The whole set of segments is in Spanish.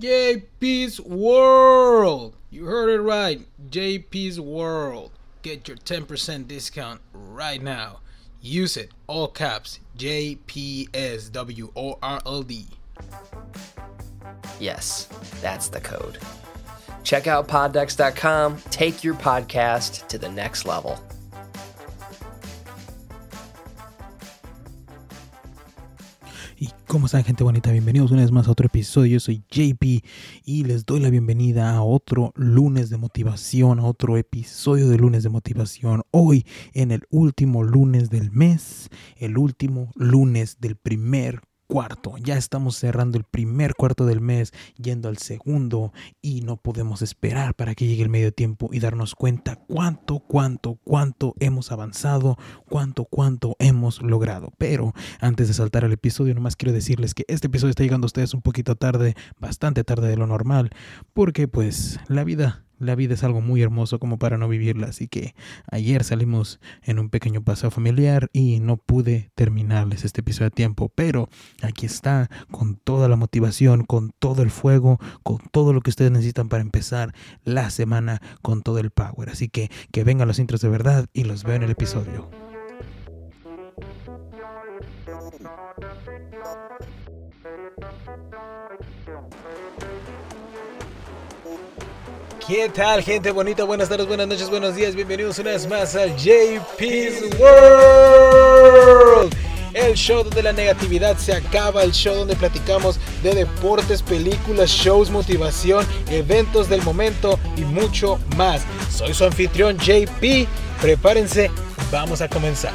JP's World. You heard it right. JP's World. Get your 10% discount right now. Use it. All caps. JPS W O R L D. Yes, that's the code. Check out poddex.com. Take your podcast to the next level. Cómo están gente bonita? Bienvenidos una vez más a otro episodio. Yo soy JP y les doy la bienvenida a otro lunes de motivación, a otro episodio de lunes de motivación. Hoy en el último lunes del mes, el último lunes del primer cuarto. Ya estamos cerrando el primer cuarto del mes, yendo al segundo y no podemos esperar para que llegue el medio tiempo y darnos cuenta cuánto, cuánto, cuánto hemos avanzado, cuánto, cuánto hemos logrado. Pero antes de saltar al episodio, nomás quiero decirles que este episodio está llegando a ustedes un poquito tarde, bastante tarde de lo normal, porque pues la vida la vida es algo muy hermoso como para no vivirla, así que ayer salimos en un pequeño paseo familiar y no pude terminarles este episodio a tiempo, pero aquí está con toda la motivación, con todo el fuego, con todo lo que ustedes necesitan para empezar la semana con todo el power. Así que que vengan los intros de verdad y los veo en el episodio. ¿Qué tal, gente bonita? Buenas tardes, buenas noches, buenos días. Bienvenidos una vez más a JP's World. El show donde la negatividad se acaba, el show donde platicamos de deportes, películas, shows, motivación, eventos del momento y mucho más. Soy su anfitrión JP. Prepárense, vamos a comenzar.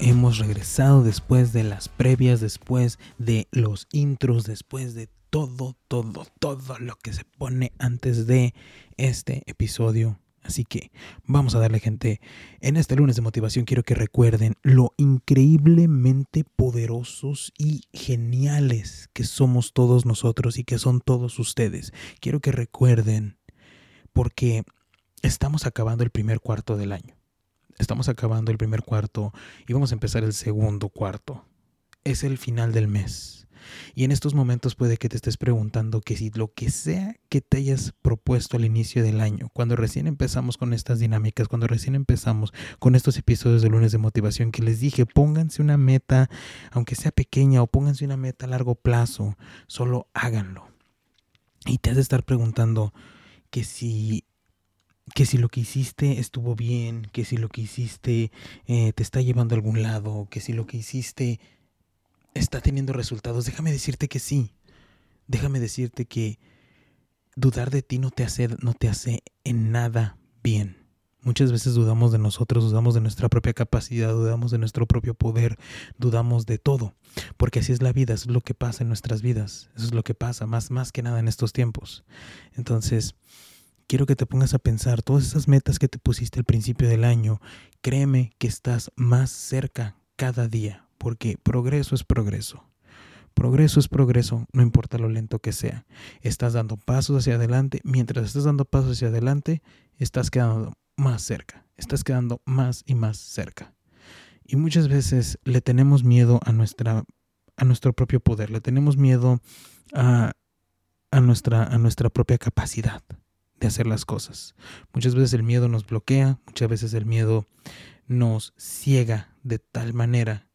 Hemos regresado después de las previas, después de los intros, después de todo, todo, todo lo que se pone antes de este episodio. Así que vamos a darle gente. En este lunes de motivación quiero que recuerden lo increíblemente poderosos y geniales que somos todos nosotros y que son todos ustedes. Quiero que recuerden porque estamos acabando el primer cuarto del año. Estamos acabando el primer cuarto y vamos a empezar el segundo cuarto. Es el final del mes. Y en estos momentos puede que te estés preguntando que si lo que sea que te hayas propuesto al inicio del año, cuando recién empezamos con estas dinámicas, cuando recién empezamos con estos episodios de lunes de motivación, que les dije, pónganse una meta, aunque sea pequeña, o pónganse una meta a largo plazo, solo háganlo. Y te has de estar preguntando que si que si lo que hiciste estuvo bien, que si lo que hiciste eh, te está llevando a algún lado, que si lo que hiciste está teniendo resultados, déjame decirte que sí. Déjame decirte que dudar de ti no te hace, no te hace en nada bien. Muchas veces dudamos de nosotros, dudamos de nuestra propia capacidad, dudamos de nuestro propio poder, dudamos de todo, porque así es la vida, eso es lo que pasa en nuestras vidas, eso es lo que pasa más, más que nada en estos tiempos. Entonces, quiero que te pongas a pensar todas esas metas que te pusiste al principio del año. Créeme que estás más cerca cada día, porque progreso es progreso. Progreso es progreso, no importa lo lento que sea. Estás dando pasos hacia adelante. Mientras estás dando pasos hacia adelante, estás quedando más cerca. Estás quedando más y más cerca. Y muchas veces le tenemos miedo a, nuestra, a nuestro propio poder. Le tenemos miedo a, a, nuestra, a nuestra propia capacidad de hacer las cosas. Muchas veces el miedo nos bloquea, muchas veces el miedo nos ciega de tal manera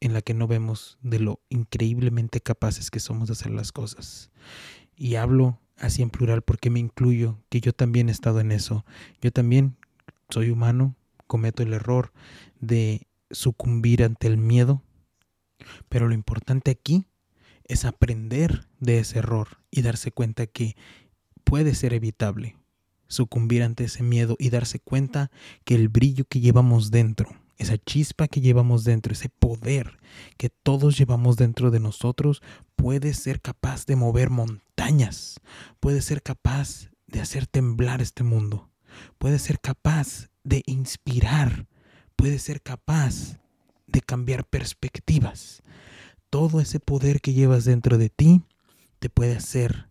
en la que no vemos de lo increíblemente capaces que somos de hacer las cosas. Y hablo así en plural porque me incluyo, que yo también he estado en eso. Yo también soy humano, cometo el error de sucumbir ante el miedo, pero lo importante aquí es aprender de ese error y darse cuenta que puede ser evitable. sucumbir ante ese miedo y darse cuenta que el brillo que llevamos dentro, esa chispa que llevamos dentro, ese poder que todos llevamos dentro de nosotros, puede ser capaz de mover montañas, puede ser capaz de hacer temblar este mundo, puede ser capaz de inspirar, puede ser capaz de cambiar perspectivas. Todo ese poder que llevas dentro de ti te puede hacer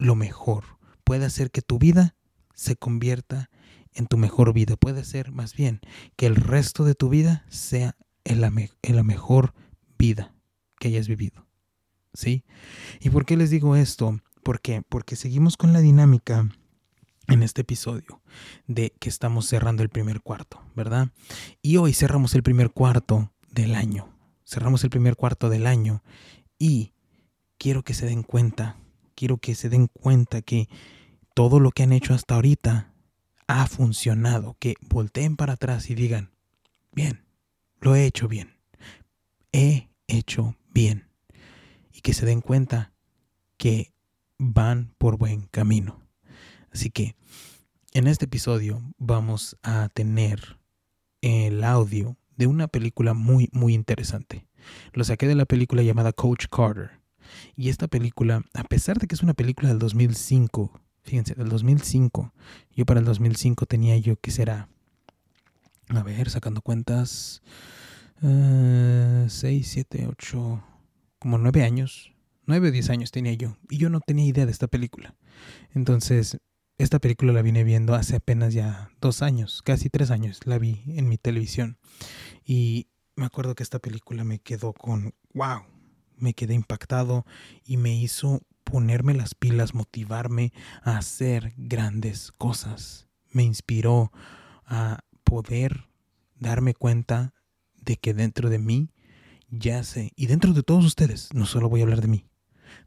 lo mejor, puede hacer que tu vida se convierta en tu mejor vida, puede ser más bien que el resto de tu vida sea en la, en la mejor vida que hayas vivido. ¿Sí? ¿Y por qué les digo esto? ¿Por qué? Porque seguimos con la dinámica en este episodio de que estamos cerrando el primer cuarto, ¿verdad? Y hoy cerramos el primer cuarto del año. Cerramos el primer cuarto del año y quiero que se den cuenta, quiero que se den cuenta que todo lo que han hecho hasta ahorita ha funcionado, que volteen para atrás y digan, bien, lo he hecho bien, he hecho bien, y que se den cuenta que van por buen camino. Así que en este episodio vamos a tener el audio de una película muy, muy interesante. Lo saqué de la película llamada Coach Carter. Y esta película, a pesar de que es una película del 2005, fíjense, del 2005, yo para el 2005 tenía yo, ¿qué será? A ver, sacando cuentas, 6, 7, 8, como 9 años, 9 o 10 años tenía yo, y yo no tenía idea de esta película. Entonces, esta película la vine viendo hace apenas ya dos años, casi tres años, la vi en mi televisión. Y me acuerdo que esta película me quedó con, wow, me quedé impactado y me hizo ponerme las pilas, motivarme a hacer grandes cosas. Me inspiró a poder darme cuenta de que dentro de mí ya sé, y dentro de todos ustedes, no solo voy a hablar de mí,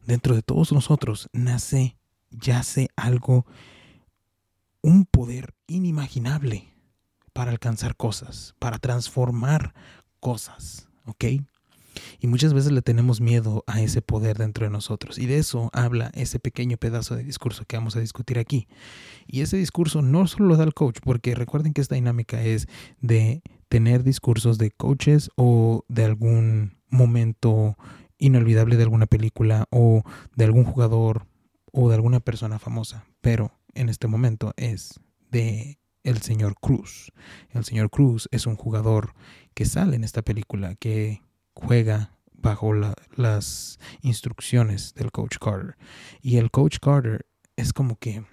dentro de todos nosotros nace, yace algo un poder inimaginable para alcanzar cosas, para transformar cosas, ¿ok? Y muchas veces le tenemos miedo a ese poder dentro de nosotros. Y de eso habla ese pequeño pedazo de discurso que vamos a discutir aquí. Y ese discurso no solo lo da el coach, porque recuerden que esta dinámica es de tener discursos de coaches o de algún momento inolvidable de alguna película o de algún jugador o de alguna persona famosa. Pero en este momento es de el señor Cruz. El señor Cruz es un jugador que sale en esta película, que juega bajo las instrucciones del coach Carter. Y el coach Carter es como que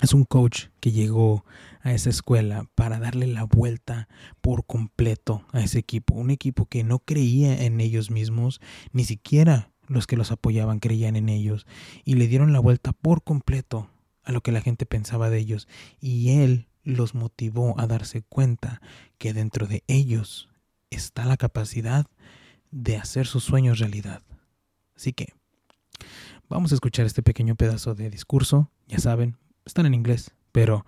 es un coach que llegó a esa escuela para darle la vuelta por completo a ese equipo. Un equipo que no creía en ellos mismos, ni siquiera los que los apoyaban creían en ellos. Y le dieron la vuelta por completo a lo que la gente pensaba de ellos y él los motivó a darse cuenta que dentro de ellos está la capacidad de hacer sus sueños realidad. Así que vamos a escuchar este pequeño pedazo de discurso, ya saben, están en inglés, pero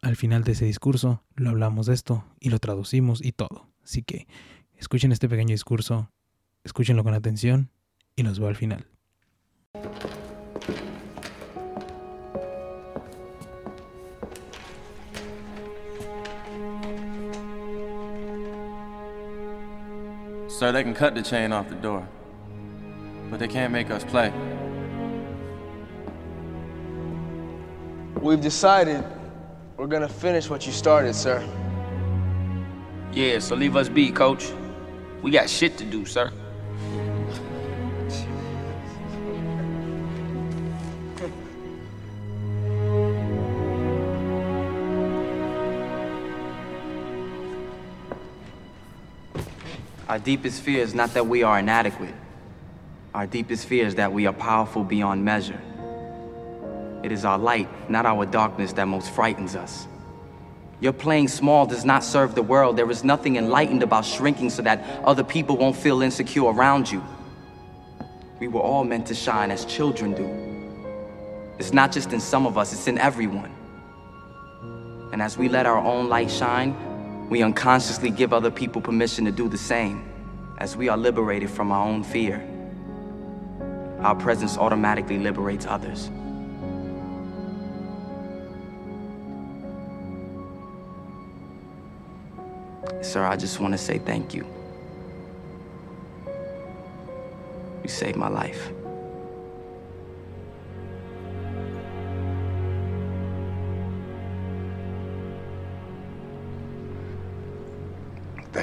al, final de ese discurso lo hablamos de esto y lo traducimos y todo. Así que escuchen este pequeño discurso, escúchenlo con atención y nos veo al final. Sir, they can cut the chain off the door, but they can't make us play. We've decided we're gonna finish what you started, sir. Yeah, so leave us be, coach. We got shit to do, sir. Our deepest fear is not that we are inadequate. Our deepest fear is that we are powerful beyond measure. It is our light, not our darkness, that most frightens us. Your playing small does not serve the world. There is nothing enlightened about shrinking so that other people won't feel insecure around you. We were all meant to shine as children do. It's not just in some of us, it's in everyone. And as we let our own light shine, we unconsciously give other people permission to do the same, as we are liberated from our own fear. Our presence automatically liberates others. Sir, I just want to say thank you. You saved my life.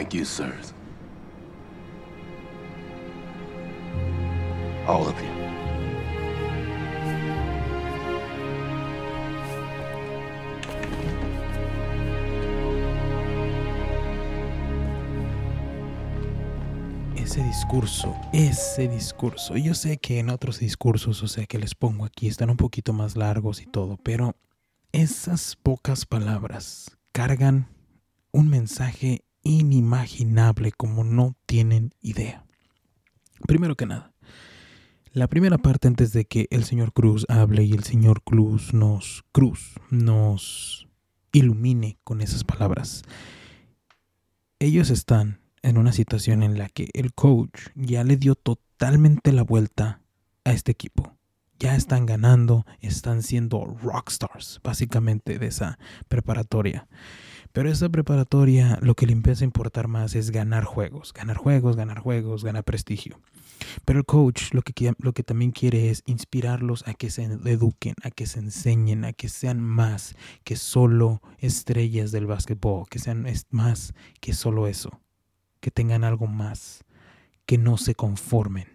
Thank you, sirs. All of you. Ese discurso, ese discurso. Yo sé que en otros discursos, o sea, que les pongo aquí, están un poquito más largos y todo, pero esas pocas palabras cargan un mensaje inimaginable como no tienen idea. Primero que nada, la primera parte antes de que el señor Cruz hable y el señor Cruz nos Cruz nos ilumine con esas palabras. Ellos están en una situación en la que el coach ya le dio totalmente la vuelta a este equipo. Ya están ganando, están siendo rockstars, básicamente, de esa preparatoria. Pero esa preparatoria lo que le empieza a importar más es ganar juegos, ganar juegos, ganar juegos, ganar prestigio. Pero el coach lo que, lo que también quiere es inspirarlos a que se eduquen, a que se enseñen, a que sean más que solo estrellas del básquetbol, que sean más que solo eso que tengan algo más, que no se conformen.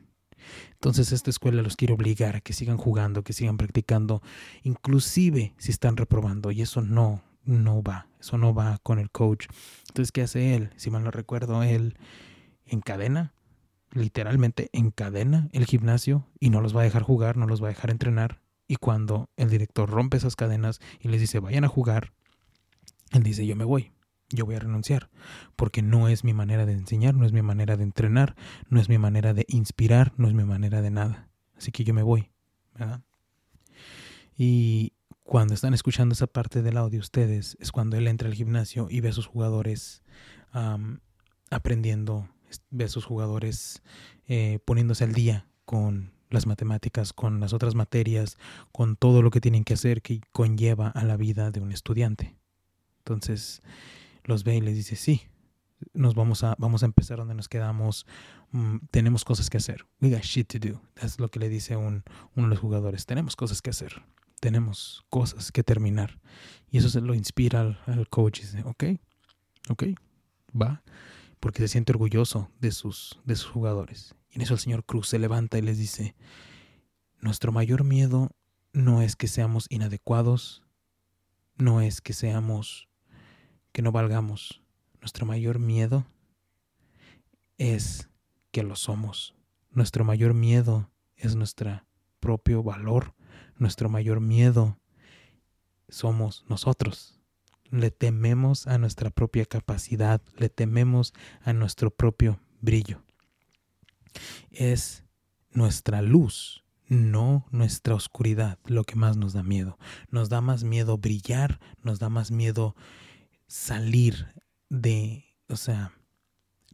Entonces esta escuela los quiere obligar a que sigan jugando, que sigan practicando, inclusive si están reprobando. Y eso no, no va, eso no va con el coach. Entonces, ¿qué hace él? Si mal no recuerdo, él encadena, literalmente encadena el gimnasio y no los va a dejar jugar, no los va a dejar entrenar. Y cuando el director rompe esas cadenas y les dice vayan a jugar, él dice yo me voy yo voy a renunciar, porque no es mi manera de enseñar, no es mi manera de entrenar, no es mi manera de inspirar, no es mi manera de nada. Así que yo me voy, ¿verdad? Y cuando están escuchando esa parte del audio ustedes, es cuando él entra al gimnasio y ve a sus jugadores aprendiendo, ve a sus jugadores eh, poniéndose al día con las matemáticas, con las otras materias, con todo lo que tienen que hacer que conlleva a la vida de un estudiante. Entonces, los ve y les dice, sí, nos vamos a, vamos a empezar donde nos quedamos, mm, tenemos cosas que hacer. We got shit to do. Es lo que le dice un, uno de los jugadores, tenemos cosas que hacer, tenemos cosas que terminar. Y eso se lo inspira al, coach dice, ok, ok, va, porque se siente orgulloso de sus, de sus jugadores. Y en eso el señor Cruz se levanta y les dice, nuestro mayor miedo no es que seamos inadecuados, no es que seamos que no valgamos. Nuestro mayor miedo es que lo somos. Nuestro mayor miedo es nuestro propio valor. Nuestro mayor miedo somos nosotros. Le tememos a nuestra propia capacidad, le tememos a nuestro propio brillo. Es nuestra luz, no nuestra oscuridad, lo que más nos da miedo. Nos da más miedo brillar, nos da más miedo salir de, o sea,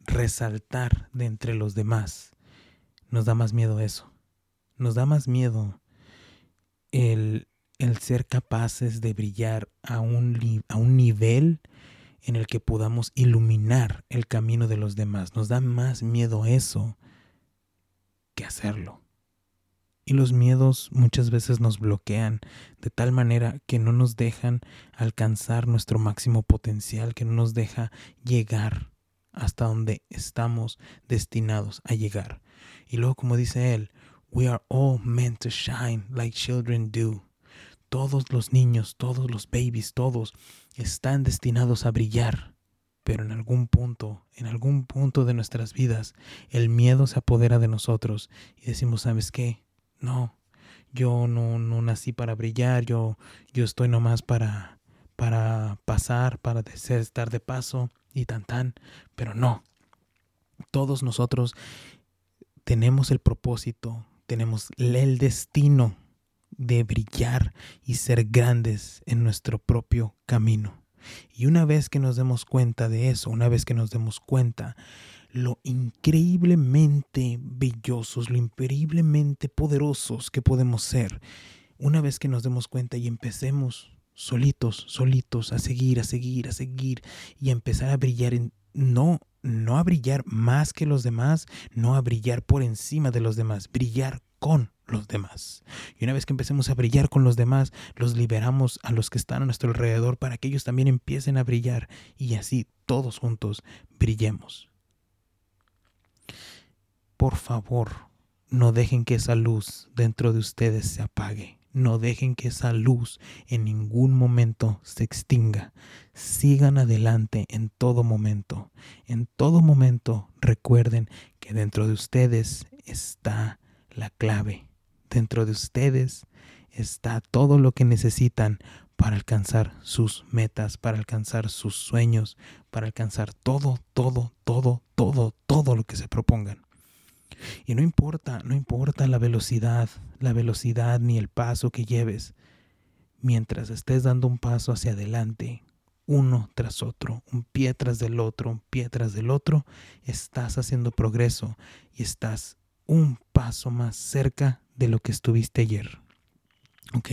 resaltar de entre los demás. Nos da más miedo eso. Nos da más miedo el, el ser capaces de brillar a un, a un nivel en el que podamos iluminar el camino de los demás. Nos da más miedo eso que hacerlo. Y los miedos muchas veces nos bloquean de tal manera que no nos dejan alcanzar nuestro máximo potencial, que no nos deja llegar hasta donde estamos destinados a llegar. Y luego, como dice él, we are all meant to shine like children do. Todos los niños, todos los babies, todos están destinados a brillar. Pero en algún punto, en algún punto de nuestras vidas, el miedo se apodera de nosotros y decimos, ¿sabes qué? no, yo no, no nací para brillar, yo, yo estoy nomás para, para pasar, para estar de paso y tan tan, pero no. Todos nosotros tenemos el propósito, tenemos el destino de brillar y ser grandes en nuestro propio camino. Y una vez que nos demos cuenta de eso, una vez que nos demos cuenta lo increíblemente bellosos, lo increíblemente poderosos que podemos ser. Una vez que nos demos cuenta y empecemos solitos, solitos, a seguir, a seguir, a seguir y a empezar a brillar en no, no a brillar más que los demás, no a brillar por encima de los demás, brillar con los demás. Y una vez que empecemos a brillar con los demás, los liberamos a los que están a nuestro alrededor para que ellos también empiecen a brillar y así todos juntos brillemos. Por favor, no dejen que esa luz dentro de ustedes se apague. No dejen que esa luz en ningún momento se extinga. Sigan adelante en todo momento. En todo momento recuerden que dentro de ustedes está la clave. Dentro de ustedes está todo lo que necesitan para alcanzar sus metas, para alcanzar sus sueños, para alcanzar todo, todo, todo, todo, todo lo que se propongan. Y no importa, no importa la velocidad, la velocidad ni el paso que lleves. Mientras estés dando un paso hacia adelante, uno tras otro, un pie tras del otro, un pie tras del otro, estás haciendo progreso y estás un paso más cerca de lo que estuviste ayer. ¿Ok?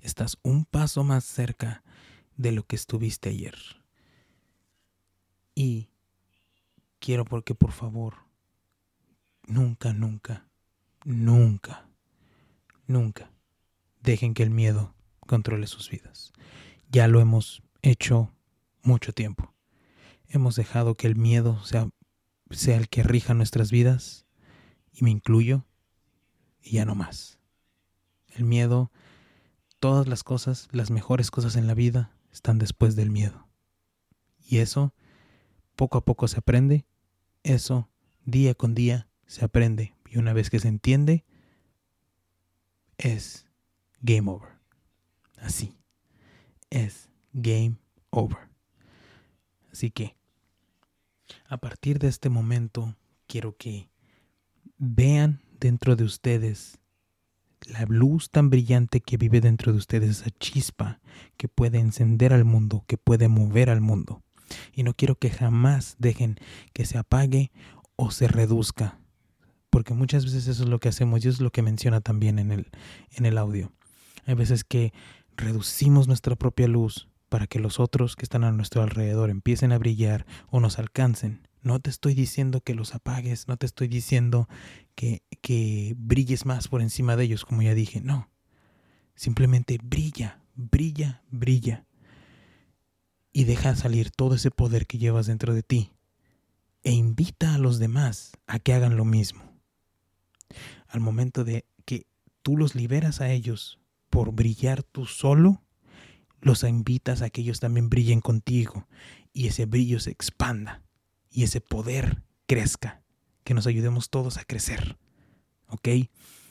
Estás un paso más cerca de lo que estuviste ayer. Y quiero porque por favor nunca, nunca, nunca, nunca dejen que el miedo controle sus vidas. Ya lo hemos hecho mucho tiempo. Hemos dejado que el miedo sea, sea el que rija nuestras vidas, y me incluyo, y ya no más. El miedo, todas las cosas, las mejores cosas en la vida, están después del miedo. Y eso, poco a poco se aprende, eso, día con día, se aprende y una vez que se entiende, es game over. Así, es game over. Así que, a partir de este momento, quiero que vean dentro de ustedes la luz tan brillante que vive dentro de ustedes, esa chispa que puede encender al mundo, que puede mover al mundo. Y no quiero que jamás dejen que se apague o se reduzca porque muchas veces eso es lo que hacemos y es lo que menciona también en el, en el audio. Hay veces que reducimos nuestra propia luz para que los otros que están a nuestro alrededor empiecen a brillar o nos alcancen. No te estoy diciendo que los apagues, no te estoy diciendo que, que brilles más por encima de ellos, como ya dije, no. Simplemente brilla, brilla, brilla. Y deja salir todo ese poder que llevas dentro de ti. E invita a los demás a que hagan lo mismo al momento de que tú los liberas a ellos por brillar tú solo, los invitas a que ellos también brillen contigo y ese brillo se expanda y ese poder crezca, que nos ayudemos todos a crecer. ¿Ok?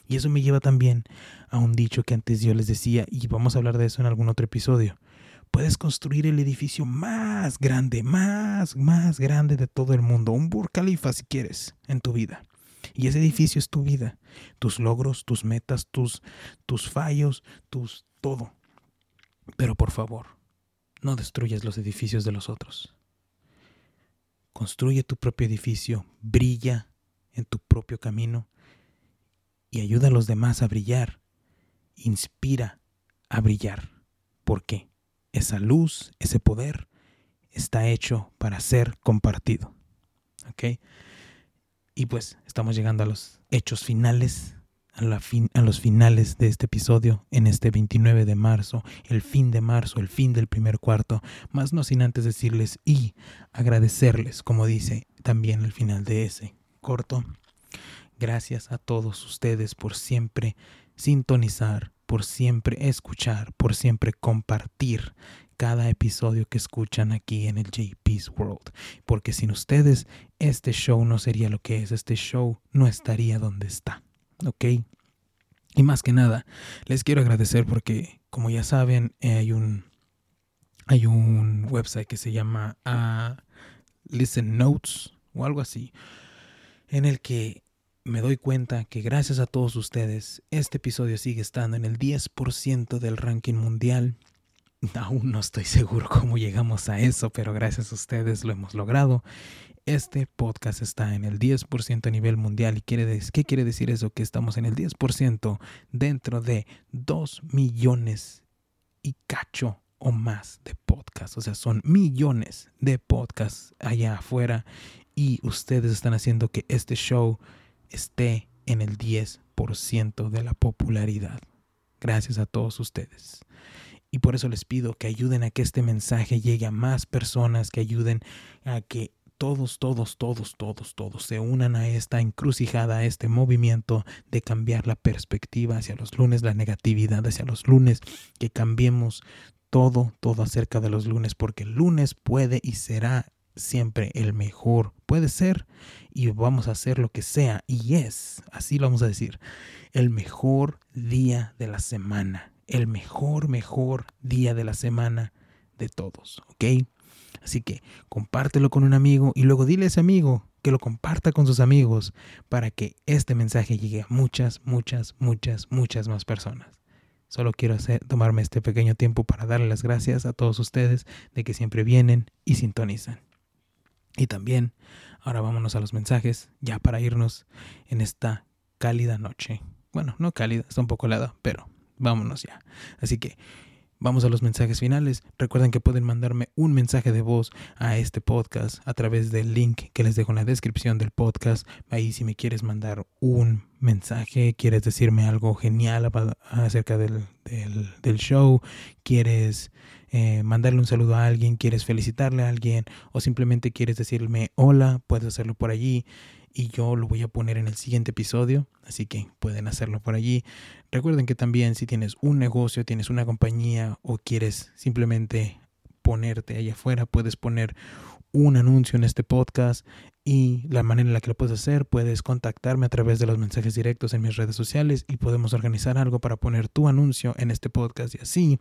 Y eso me lleva también a un dicho que antes yo les decía, y vamos a hablar de eso en algún otro episodio. Puedes construir el edificio más grande, más, más grande de todo el mundo, un Burj Khalifa si quieres, en tu vida. Y ese edificio es tu vida, tus logros, tus metas, tus, tus fallos, tus todo. Pero por favor, no destruyas los edificios de los otros. Construye tu propio edificio, brilla en tu propio camino y ayuda a los demás a brillar. Inspira a brillar. Porque esa luz, ese poder, está hecho para ser compartido. ¿Ok? Y pues estamos llegando a los hechos finales, a, la fin, a los finales de este episodio, en este 29 de marzo, el fin de marzo, el fin del primer cuarto, más no sin antes decirles y agradecerles, como dice también el final de ese corto. Gracias a todos ustedes por siempre sintonizar, por siempre escuchar, por siempre compartir cada episodio que escuchan aquí en el JP's World. Porque sin ustedes, este show no sería lo que es, este show no estaría donde está. ¿Ok? Y más que nada, les quiero agradecer porque, como ya saben, hay un, hay un website que se llama uh, Listen Notes o algo así, en el que me doy cuenta que gracias a todos ustedes, este episodio sigue estando en el 10% del ranking mundial Aún no estoy seguro cómo llegamos a eso, pero gracias a ustedes lo hemos logrado. Este podcast está en el 10% a nivel mundial. ¿Y qué quiere decir eso? Que estamos en el 10% dentro de 2 millones y cacho o más de podcasts. O sea, son millones de podcasts allá afuera y ustedes están haciendo que este show esté en el 10% de la popularidad. Gracias a todos ustedes. Y por eso les pido que ayuden a que este mensaje llegue a más personas, que ayuden a que todos, todos, todos, todos, todos se unan a esta encrucijada, a este movimiento de cambiar la perspectiva hacia los lunes, la negatividad hacia los lunes, que cambiemos todo, todo acerca de los lunes, porque el lunes puede y será siempre el mejor. Puede ser y vamos a hacer lo que sea y es, así lo vamos a decir, el mejor día de la semana el mejor, mejor día de la semana de todos, ¿ok? Así que compártelo con un amigo y luego dile a ese amigo que lo comparta con sus amigos para que este mensaje llegue a muchas, muchas, muchas, muchas más personas. Solo quiero hacer, tomarme este pequeño tiempo para darle las gracias a todos ustedes de que siempre vienen y sintonizan. Y también, ahora vámonos a los mensajes, ya para irnos en esta cálida noche. Bueno, no cálida, está un poco helada, pero vámonos ya. Así que vamos a los mensajes finales. Recuerden que pueden mandarme un mensaje de voz a este podcast a través del link que les dejo en la descripción del podcast. Ahí si me quieres mandar un mensaje, quieres decirme algo genial acerca del, del, show, quieres eh, mandarle un saludo a alguien, quieres felicitarle a alguien o simplemente quieres decirme hola, puedes hacerlo por allí y yo lo voy a poner en el siguiente episodio, así que pueden hacerlo por allí. Recuerden que también si tienes un negocio, tienes una compañía o quieres simplemente ponerte allá afuera, puedes poner un anuncio en este podcast y la manera en la que lo puedes hacer, puedes contactarme a través de los mensajes directos en mis redes sociales y podemos organizar algo para poner tu anuncio en este podcast y así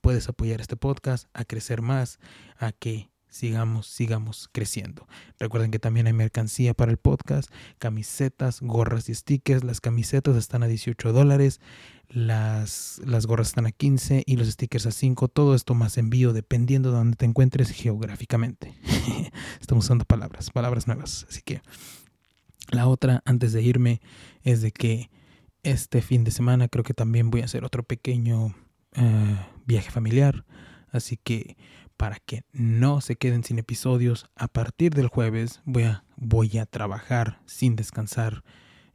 puedes apoyar este podcast a crecer más, a que sigamos, sigamos creciendo. Recuerden que también hay mercancía para el podcast, camisetas, gorras y stickers. Las camisetas están a 18 dólares, las, las gorras están a 15 y los stickers a 5. Todo esto más envío dependiendo de donde te encuentres geográficamente. Estamos usando palabras, palabras nuevas. Así que la otra, antes de irme, es de que este fin de semana creo que también voy a hacer otro pequeño eh, viaje familiar. Así que para que no se queden sin episodios. A partir del jueves voy a, voy a trabajar sin descansar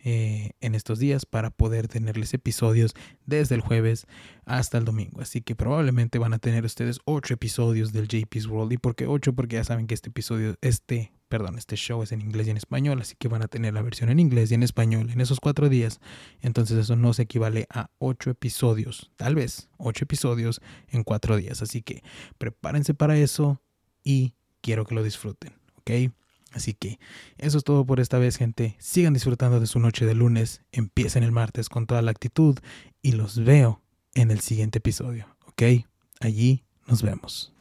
eh, en estos días para poder tenerles episodios desde el jueves hasta el domingo. Así que probablemente van a tener ustedes ocho episodios del JP's World. ¿Y por qué ocho? Porque ya saben que este episodio, este, perdón, este show es en inglés y en español. Así que van a tener la versión en inglés y en español en esos cuatro días. Entonces eso no se equivale a ocho episodios. Tal vez ocho episodios en cuatro días. Así que prepárense para eso y quiero que lo disfruten. ¿Ok? Así que eso es todo por esta vez, gente. Sigan disfrutando de su noche de lunes. Empiecen el martes con toda la actitud y los veo en el siguiente episodio. ¿Ok? Allí nos vemos.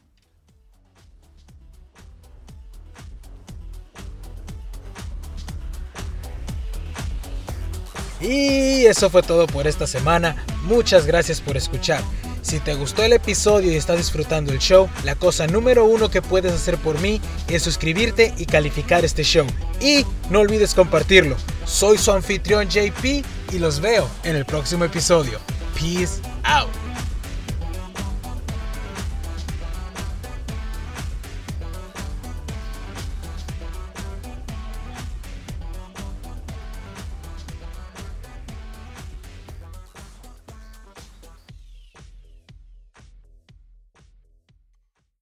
Y eso fue todo por esta semana. Muchas gracias por escuchar. Si te gustó el episodio y estás disfrutando el show, la cosa número uno que puedes hacer por mí es suscribirte y calificar este show. Y no olvides compartirlo. Soy su anfitrión JP y los veo en el próximo episodio. Peace out.